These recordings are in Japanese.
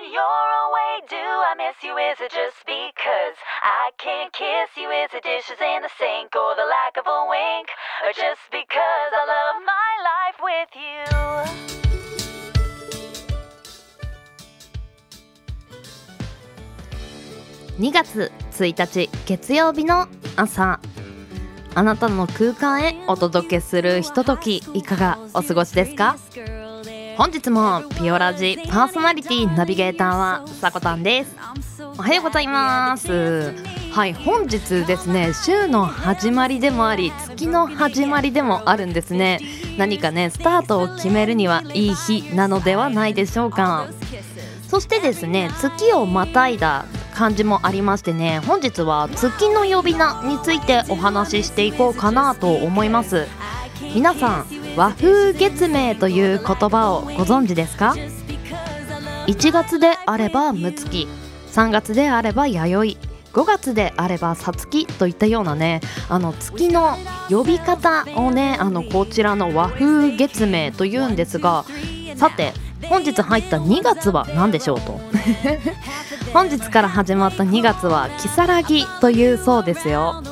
when you're away, do I miss you? Is it just because I can't kiss you? Is it dishes in the sink or the lack of a wink? Or just because I love my life with you? 2月1日月曜日の朝あなたの空間へお届けするひとときいかがお過ごしですか本日もピオラジパーソナリティナビゲーターはさこたんです。おはようございます。はい本日ですね週の始まりでもあり月の始まりでもあるんですね。何かねスタートを決めるにはいい日なのではないでしょうか。そしてですね月をまたいだ感じもありましてね本日は月の呼び名についてお話ししていこうかなと思います。皆さん和風月明という言葉をご存知ですか？1月であれば六月3月であれば弥生5月であればさつきといったようなねあの月の呼び方をねあのこちらの和風月明というんですがさて本日入った2月は何でしょうと？本日から始まった2月は如月というそうですよ。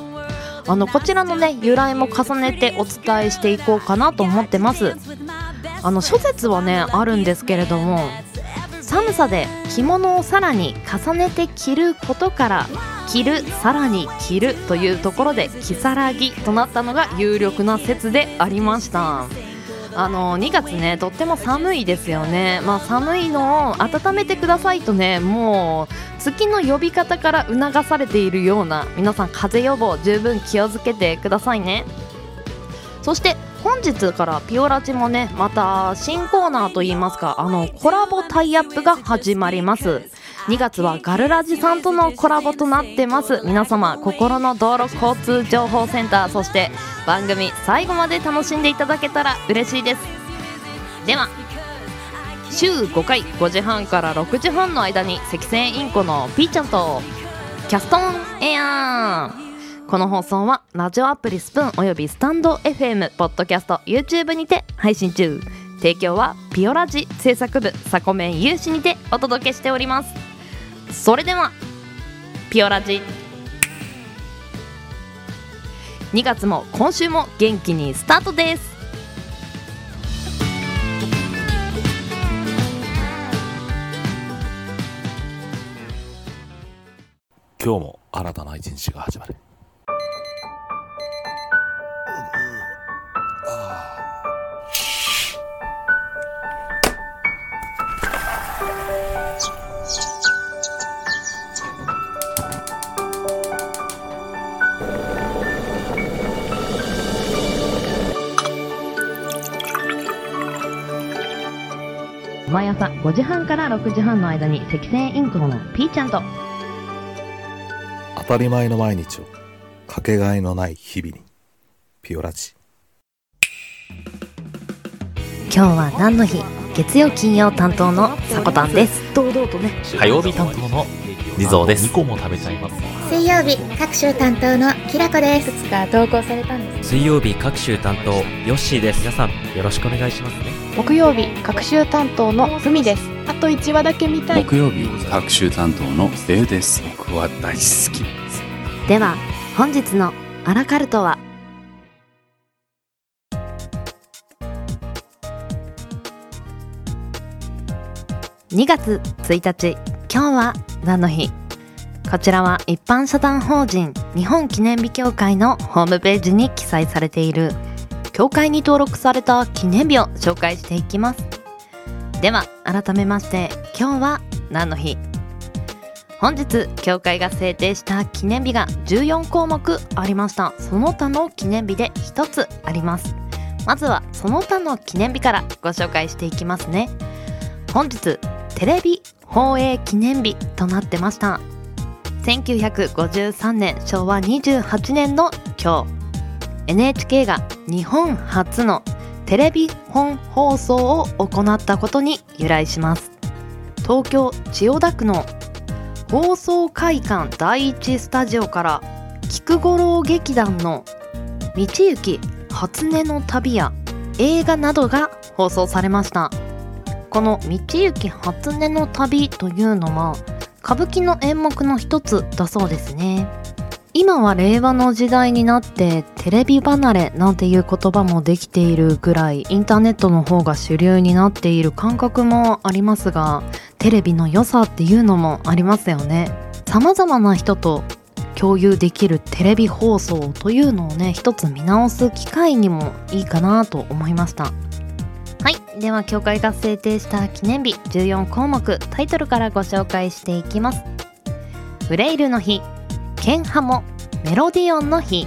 あのこちらのね由来も重ねてお伝えしていこうかなと思ってます。あの諸説はねあるんですけれども寒さで着物をさらに重ねて着ることから着るさらに着るというところで如月となったのが有力な説でありました。あの2月ねとっても寒いですよね。まあ寒いのを温めてくださいとねもう月の呼び方から促されているような皆さん風邪予防十分気をつけてくださいね。そして本日からピオラジもねまた新コーナーといいますかあのコラボタイアップが始まります。2月はガルラジさんとのコラボとなってます。皆様心の道路交通情報センターそして番組最後まで楽しんでいただけたら嬉しいです。では週5回5時半から6時半の間に赤線インコのピーちゃんとキャストンエア。ーこの放送はラジオアプリスプーンおよびスタンド FM ポッドキャスト YouTube にて配信中。提供はピオラジ制作部サコメン有志にてお届けしております。それではピオラジ。2月も今週も元気にスタートです。今日も新たな一日が始まる。毎朝5時半から6時半の間に赤線インコのピーちゃんと。当たり前の毎日をかけがえのない日々にピオラジ。今日は何の日？月曜金曜担当のさこたんです。堂々とね。火曜日担当のリゾーです。2個も食べちゃいます。水曜日各週担当のきらこですつか投稿されたんです水曜日各週担当、ヨッシーです。皆さん、よろしくお願いしますね。木曜日各週担当のふみですあと1話だけ見たい木曜日各週担当のデウです僕は大好きでは本日のアラカルトは？2月1日今日は何の日？こちらは一般社団法人日本記念日協会のホームページに記載されている協会に登録された記念日を紹介していきます。では改めまして今日は何の日？本日協会が制定した記念日が14項目ありました。その他の記念日で1つあります。まずはその他の記念日からご紹介していきますね。本日テレビ放映記念日となってました。1953年昭和28年の今日。NHK が日本初のテレビ本放送を行ったことに由来します。東京千代田区の放送会館第一スタジオから菊五郎劇団の「道行き初音の旅」や映画などが放送されました。この「道行初音の旅」というのは歌舞伎の演目の一つだそうですね。今は令和の時代になってテレビ離れなんていう言葉もできているぐらいインターネットの方が主流になっている感覚もありますがテレビの良さっていうのもありますよね。様々な人と共有できるテレビ放送というのをね一つ見直す機会にもいいかなと思いました。では協会が制定した記念日14項目タイトルからご紹介していきます。フレイルの日ケンハモメロディオンの日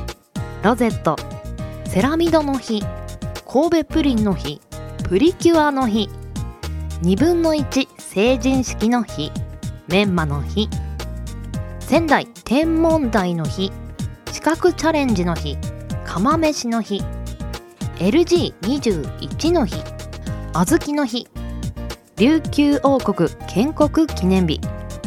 ロゼットセラミドの日神戸プリンの日プリキュアの日2分の1成人式の日メンマの日仙台天文台の日資格チャレンジの日釜飯の日 LG21 の日小豆の日。琉球王国建国記念日。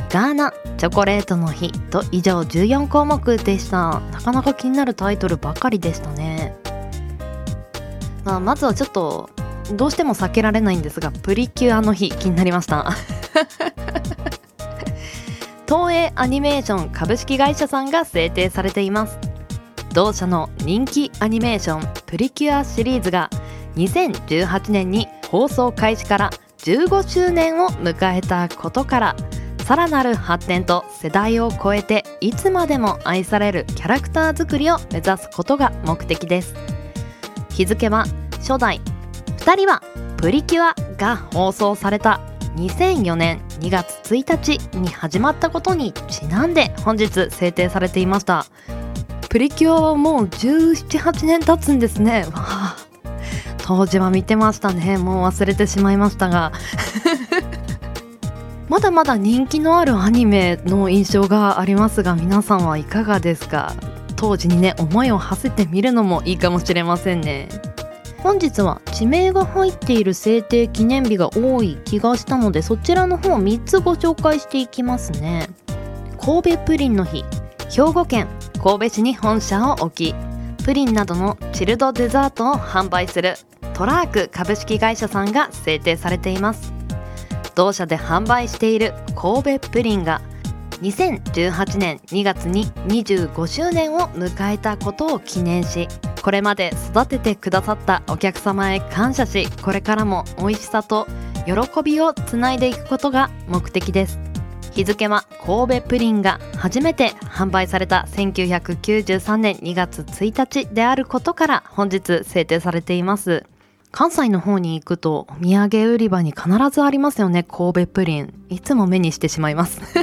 ガーナチョコレートの日と以上14項目でした。なかなか気になるタイトルばかりでしたね、まあ、まずはちょっとどうしても避けられないんですがプリキュアの日気になりました。東映アニメーション株式会社さんが制定されています。同社の人気アニメーションプリキュアシリーズが2018年に放送開始から15周年を迎えたことからさらなる発展と世代を超えていつまでも愛されるキャラクター作りを目指すことが目的です。日付は初代。2人はプリキュアが放送された2004年2月1日に始まったことにちなんで本日制定されていました。プリキュアはもう1718年経つんですね。わあ。当時は見てましたね。もう忘れてしまいましたが。まだまだ人気のあるアニメの印象がありますが皆さんはいかがですか？当時にね思いを馳せてみるのもいいかもしれませんね。本日は地名が入っている制定記念日が多い気がしたのでそちらの方3つご紹介していきますね。神戸プリンの日兵庫県神戸市に本社を置きプリンなどのチルドデザートを販売するトラーク株式会社さんが制定されています。同社で販売している神戸プリンが2018年2月に25周年を迎えたことを記念しこれまで育ててくださったお客様へ感謝しこれからも美味しさと喜びをつないでいくことが目的です。日付は神戸プリンが初めて販売された1993年2月1日であることから本日制定されています。関西の方に行くとお土産売り場に必ずありますよね神戸プリン。いつも目にしてしまいます。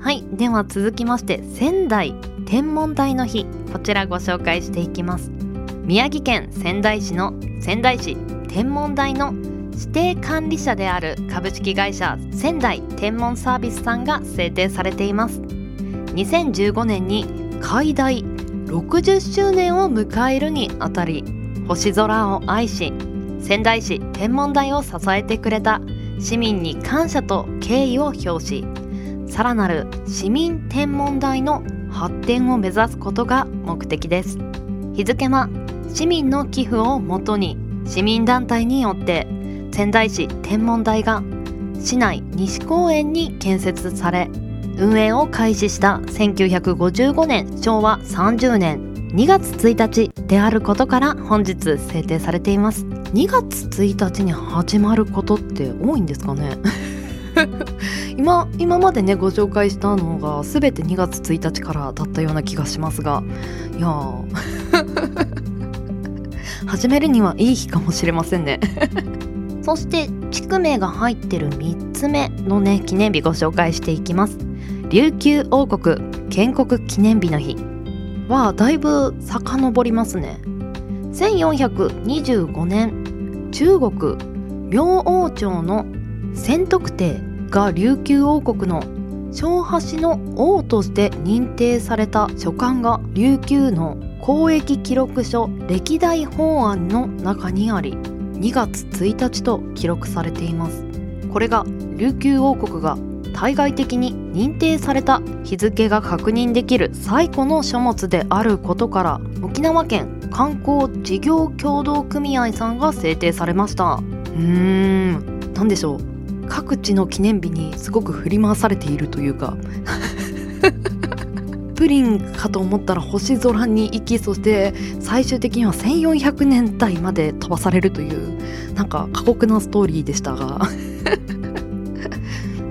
はいでは続きまして仙台天文台の日。こちらご紹介していきます。宮城県仙台市の仙台市天文台の指定管理者である株式会社仙台天文サービスさんが制定されています。2015年に開大60周年を迎えるにあたり星空を愛し仙台市天文台を支えてくれた市民に感謝と敬意を表しさらなる市民天文台の発展を目指すことが目的です。日付は市民の寄付をもとに市民団体によって仙台市天文台が市内西公園に建設され運営を開始した1955年昭和30年2月1日であることから本日制定されています。2月1日に始まることって多いんですかね？今今までねご紹介したのが全て2月1日からだったような気がしますがいや 始めるにはいい日かもしれませんね。そして地区名が入ってる3つ目のね記念日ご紹介していきます。琉球王国建国記念日の日。はだいぶ遡りますね。1425年中国明王朝の宣徳帝が琉球王国の小橋の王として認定された書簡が琉球の交易記録書歴代法案の中にあり2月1日と記録されています。これが琉球王国が対外的に認定された日付が確認できる最古の書物であることから沖縄県観光事業協同組合さんが制定されました。うーん。何でしょう。各地の記念日にすごく振り回されているというか。プリンかと思ったら星空に行きそして最終的には1400年代まで飛ばされるというなんか過酷なストーリーでしたが。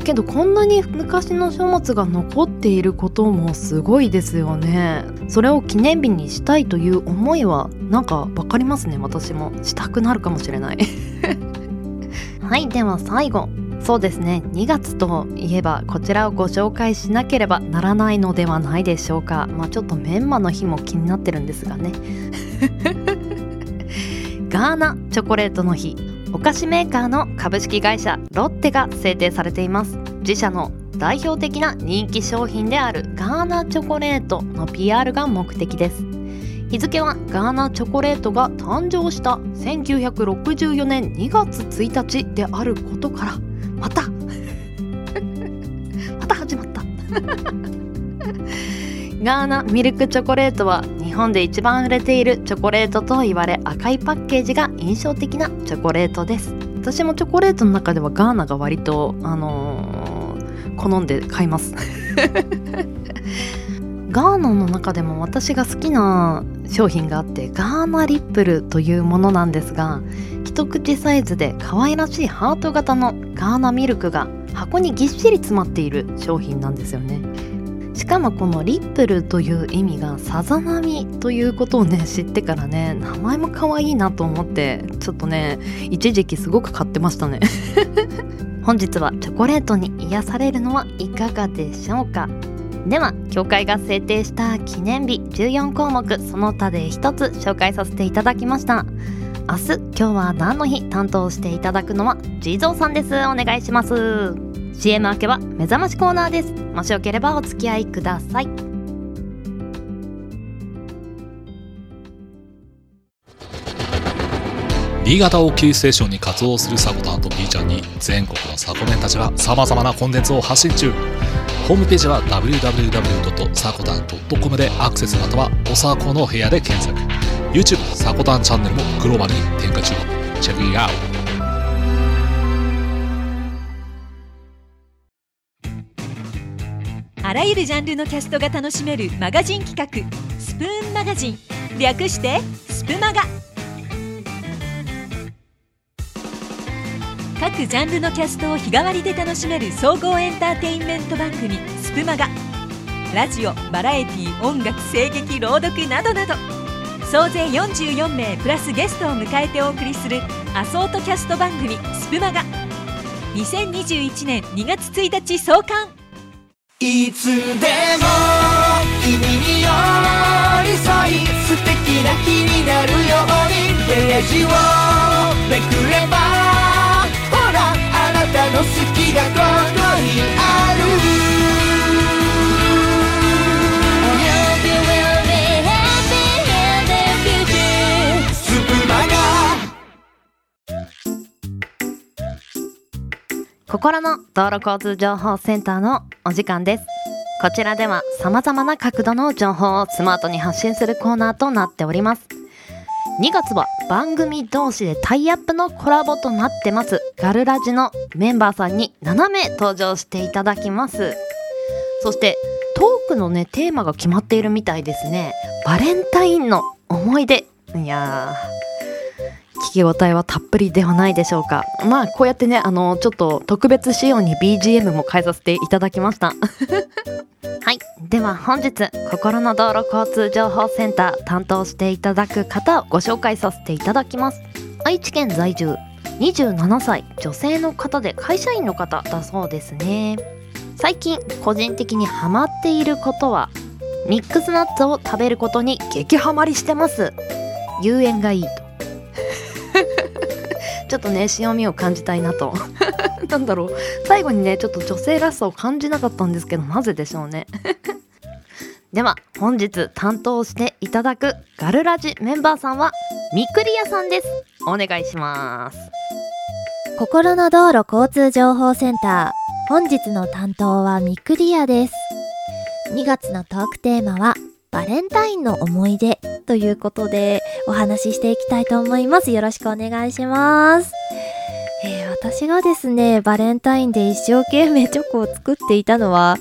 けどこんなに昔の書物が残っていることもすごいですよね。それを記念日にしたいという思いはなんか分かりますね私も。したくなるかもしれない。はいでは最後。そうですね。2月といえばこちらをご紹介しなければならないのではないでしょうか。まあちょっとメンマの日も気になってるんですがね。ガーナチョコレートの日。お菓子メーカーの株式会社ロッテが制定されています。自社の代表的な人気商品であるガーナチョコレートの PR が目的です。日付はガーナチョコレートが誕生した1964年2月1日であることからまた。また始まった。ガーナミルクチョコレートは日本で一番売れているチョコレートと言われ赤いパッケージが印象的なチョコレートです。私もチョコレートの中ではガーナが割とあのー、好んで買います。ガーナの中でも私が好きな商品があってガーナリップルというものなんですが一口サイズで可愛らしいハート型のガーナミルクが箱にぎっしり詰まっている商品なんですよね。しかもこのリップルという意味がさざ波ということをね知ってからね名前も可愛いなと思ってちょっとね一時期すごく買ってましたね。本日はチョコレートに癒されるのはいかがでしょうか？では協会が制定した記念日14項目その他で一つ紹介させていただきました。明日今日は何の日担当していただくのはジーゾーさんです。お願いします。CM 明けは目覚ましコーナーです。もしよければお付き合いください。新潟をキーステーションに活動するサコタンと B ちゃんに全国のサコメンたちが様々なコンテンツを発信中。ホームページは www. でアクセスまたはおさこの部屋で検索。コタンチャンネルもグローバルに展開中チェックイアウあらゆるジャンルのキャストが楽しめるマガジン企画スプーンマガジン。略してスプマガ。各ジャンルのキャストを日替わりで楽しめる総合エンターテインメント番組スプマガ。ラジオバラエティー音楽声劇朗読などなど。総勢44名プラスゲストを迎えてお送りするアソートキャスト番組スプマガ。2021年2月1日創刊いつでも君に寄り添い素敵な日になるようにページをめくればほらあなたの好きがここにある。心の道路交通情報センターのお時間です。こちらでは様々な角度の情報をスマートに発信するコーナーとなっております。2月は番組同士でタイアップのコラボとなってます。ガルラジのメンバーさんに7名登場していただきます。そしてトークのねテーマが決まっているみたいですね。バレンタインの思い出。いやー。聞き応えはたっぷりではないでしょうか。まあこうやってねあのちょっと特別仕様に BGM も変えさせていただきました。はい。では本日心の道路交通情報センター担当していただく方をご紹介させていただきます。愛知県在住27歳女性の方で会社員の方だそうですね。最近個人的にハマっていることはミックスナッツを食べることに激ハマりしてます。有塩がいいとちょっとね塩味を感じたいなと。なんだろう。最後にねちょっと女性らしさを感じなかったんですけどなぜでしょうね。では本日担当していただくガルラジメンバーさんはみくりやさんです。お願いします。心の道路交通情報センター本日の担当はミクリアです。2月のトークテーマはバレンタインの思い出ということでお話ししていきたいと思いますよろしくお願いしますえ私がですね、バレンタインで一生懸命チョコを作っていたのは、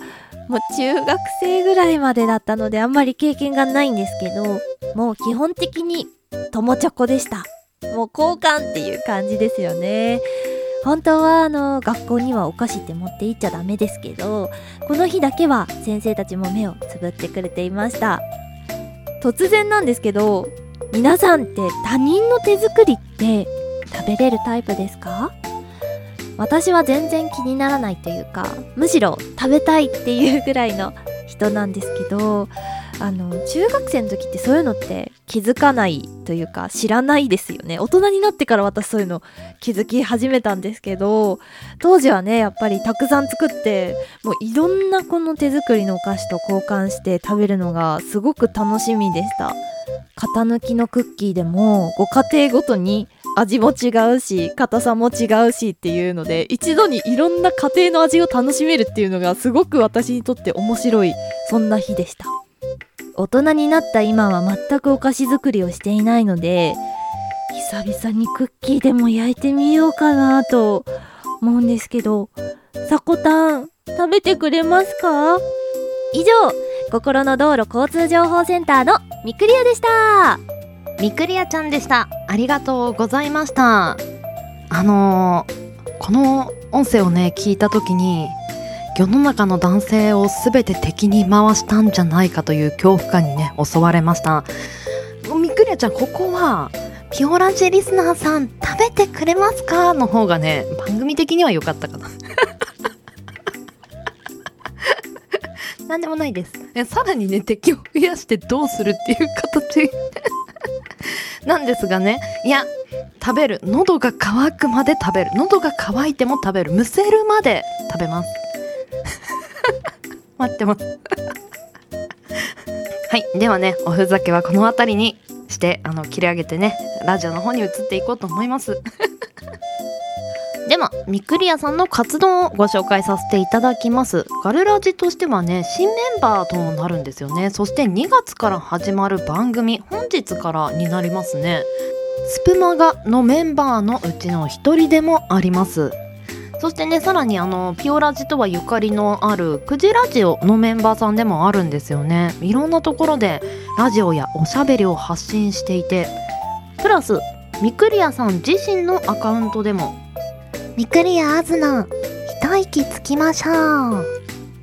もう中学生ぐらいまでだったのであんまり経験がないんですけど、もう基本的に友チョコでした。もう交換っていう感じですよね。本当はあの学校にはお菓子って持って行っちゃダメですけどこの日だけは先生たちも目をつぶってくれていました。突然なんですけど皆さんって他人の手作りって食べれるタイプですか？私は全然気にならないというかむしろ食べたいっていうぐらいの人なんですけどあの中学生の時ってそういうのって気づかないというか知らないですよね。大人になってから私そういうの気づき始めたんですけど当時はねやっぱりたくさん作ってもういろんなこの手作りのお菓子と交換して食べるのがすごく楽しみでした。型抜きのクッキーでもご家庭ごとに味も違うし硬さも違うしっていうので一度にいろんな家庭の味を楽しめるっていうのがすごく私にとって面白いそんな日でした。大人になった今は全くお菓子作りをしていないので久々にクッキーでも焼いてみようかなと思うんですけどさこたん食べてくれますか？以上心の道路交通情報センターのみくりやでした。みくりやちゃんでした。ありがとうございました。あのー、この音声をね聞いた時に世の中の男性を全て敵に回したんじゃないかという恐怖感にね襲われました。みくりやちゃんここはピオラジェリスナーさん食べてくれますか？の方がね番組的には良かったかな。なんでもないです。さらにね敵を増やしてどうするっていう形 なんですがねいや食べる。喉が渇くまで食べる。喉が渇いても食べる。むせるまで食べます。待ってます。はい。ではねおふざけはこの辺りにしてあの切り上げてねラジオの方に移っていこうと思います。ではみくりやさんの活動をご紹介させていただきます。ガルラジとしてはね新メンバーとなるんですよね。そして2月から始まる番組本日からになりますね。スプマガのメンバーのうちの一人でもあります。そしてねさらにあのピオラジとはゆかりのあるクジラジオのメンバーさんでもあるんですよね。いろんなところでラジオやおしゃべりを発信していてプラスミクリアさん自身のアカウントでもミクリアあずな一息つきましょう。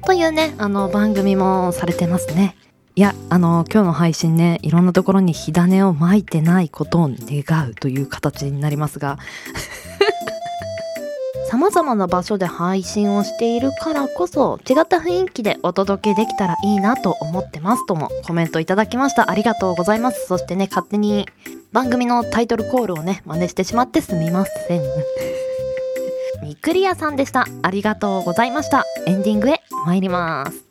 というねあの番組もされてますね。いやあの今日の配信ねいろんなところに火種をまいてないことを願うという形になりますが様々な場所で配信をしているからこそ違った雰囲気でお届けできたらいいなと思ってますともコメントいただきました。ありがとうございます。そしてね 勝手に番組のタイトルコールをね真似してしまってすみません。みくりやさんでした。ありがとうございました。エンディングへ参ります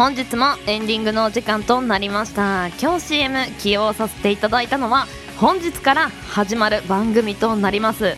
本日もエンディングのお時間となりました。今日 CM 起用させていただいたのは本日から始まる番組となります。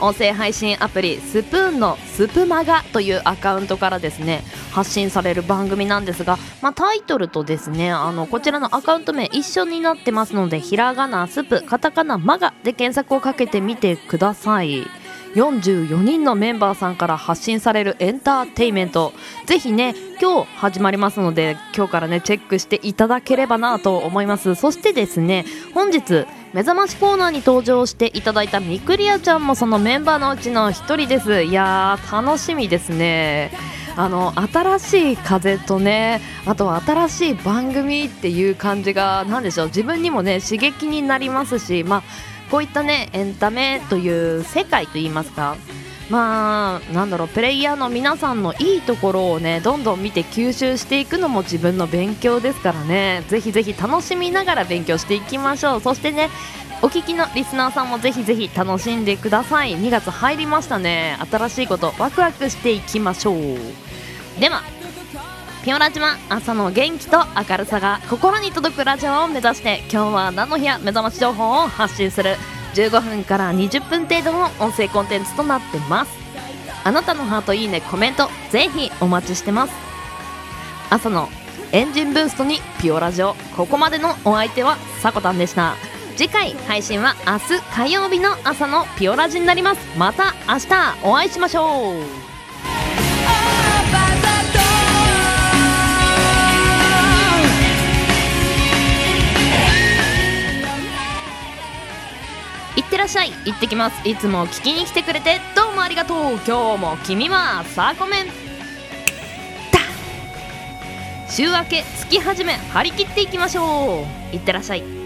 音声配信アプリスプーンのスプマガというアカウントからですね発信される番組なんですが、まあ、タイトルとですねあのこちらのアカウント名一緒になってますのでひらがなスプカタカナマガで検索をかけてみてください。44人のメンバーさんから発信されるエンターテイメント。ぜひね今日始まりますので今日からねチェックしていただければなと思います。そしてですね本日目覚ましコーナーに登場していただいたみくりあちゃんもそのメンバーのうちの一人です。いやー楽しみですね。あの新しい風とねあとは新しい番組っていう感じが何でしょう自分にもね刺激になりますしまあこういったねエンタメという世界といいますかまあなんだろうプレイヤーの皆さんのいいところをねどんどん見て吸収していくのも自分の勉強ですからね。ぜひぜひ楽しみながら勉強していきましょう。そしてねお聞きのリスナーさんもぜひぜひ楽しんでください。2月入りましたね。新しいことワクワクしていきましょう。ではピオラ島朝の元気と明るさが心に届くラジオを目指して今日は何の日や目覚まし情報を発信する15分から20分程度の音声コンテンツとなってます。あなたのハートいいねコメントぜひお待ちしてます。朝のエンジンブーストにピオラジオここまでのお相手はさこたんでした。次回配信は明日火曜日の朝のピオラジになります。また明日お会いしましょう。っしゃい。行ってきます。いつも聞きに来てくれて。どうもありがとう。今日も君はさあコメン週明け月始め張り切っていきましょう。いってらっしゃい。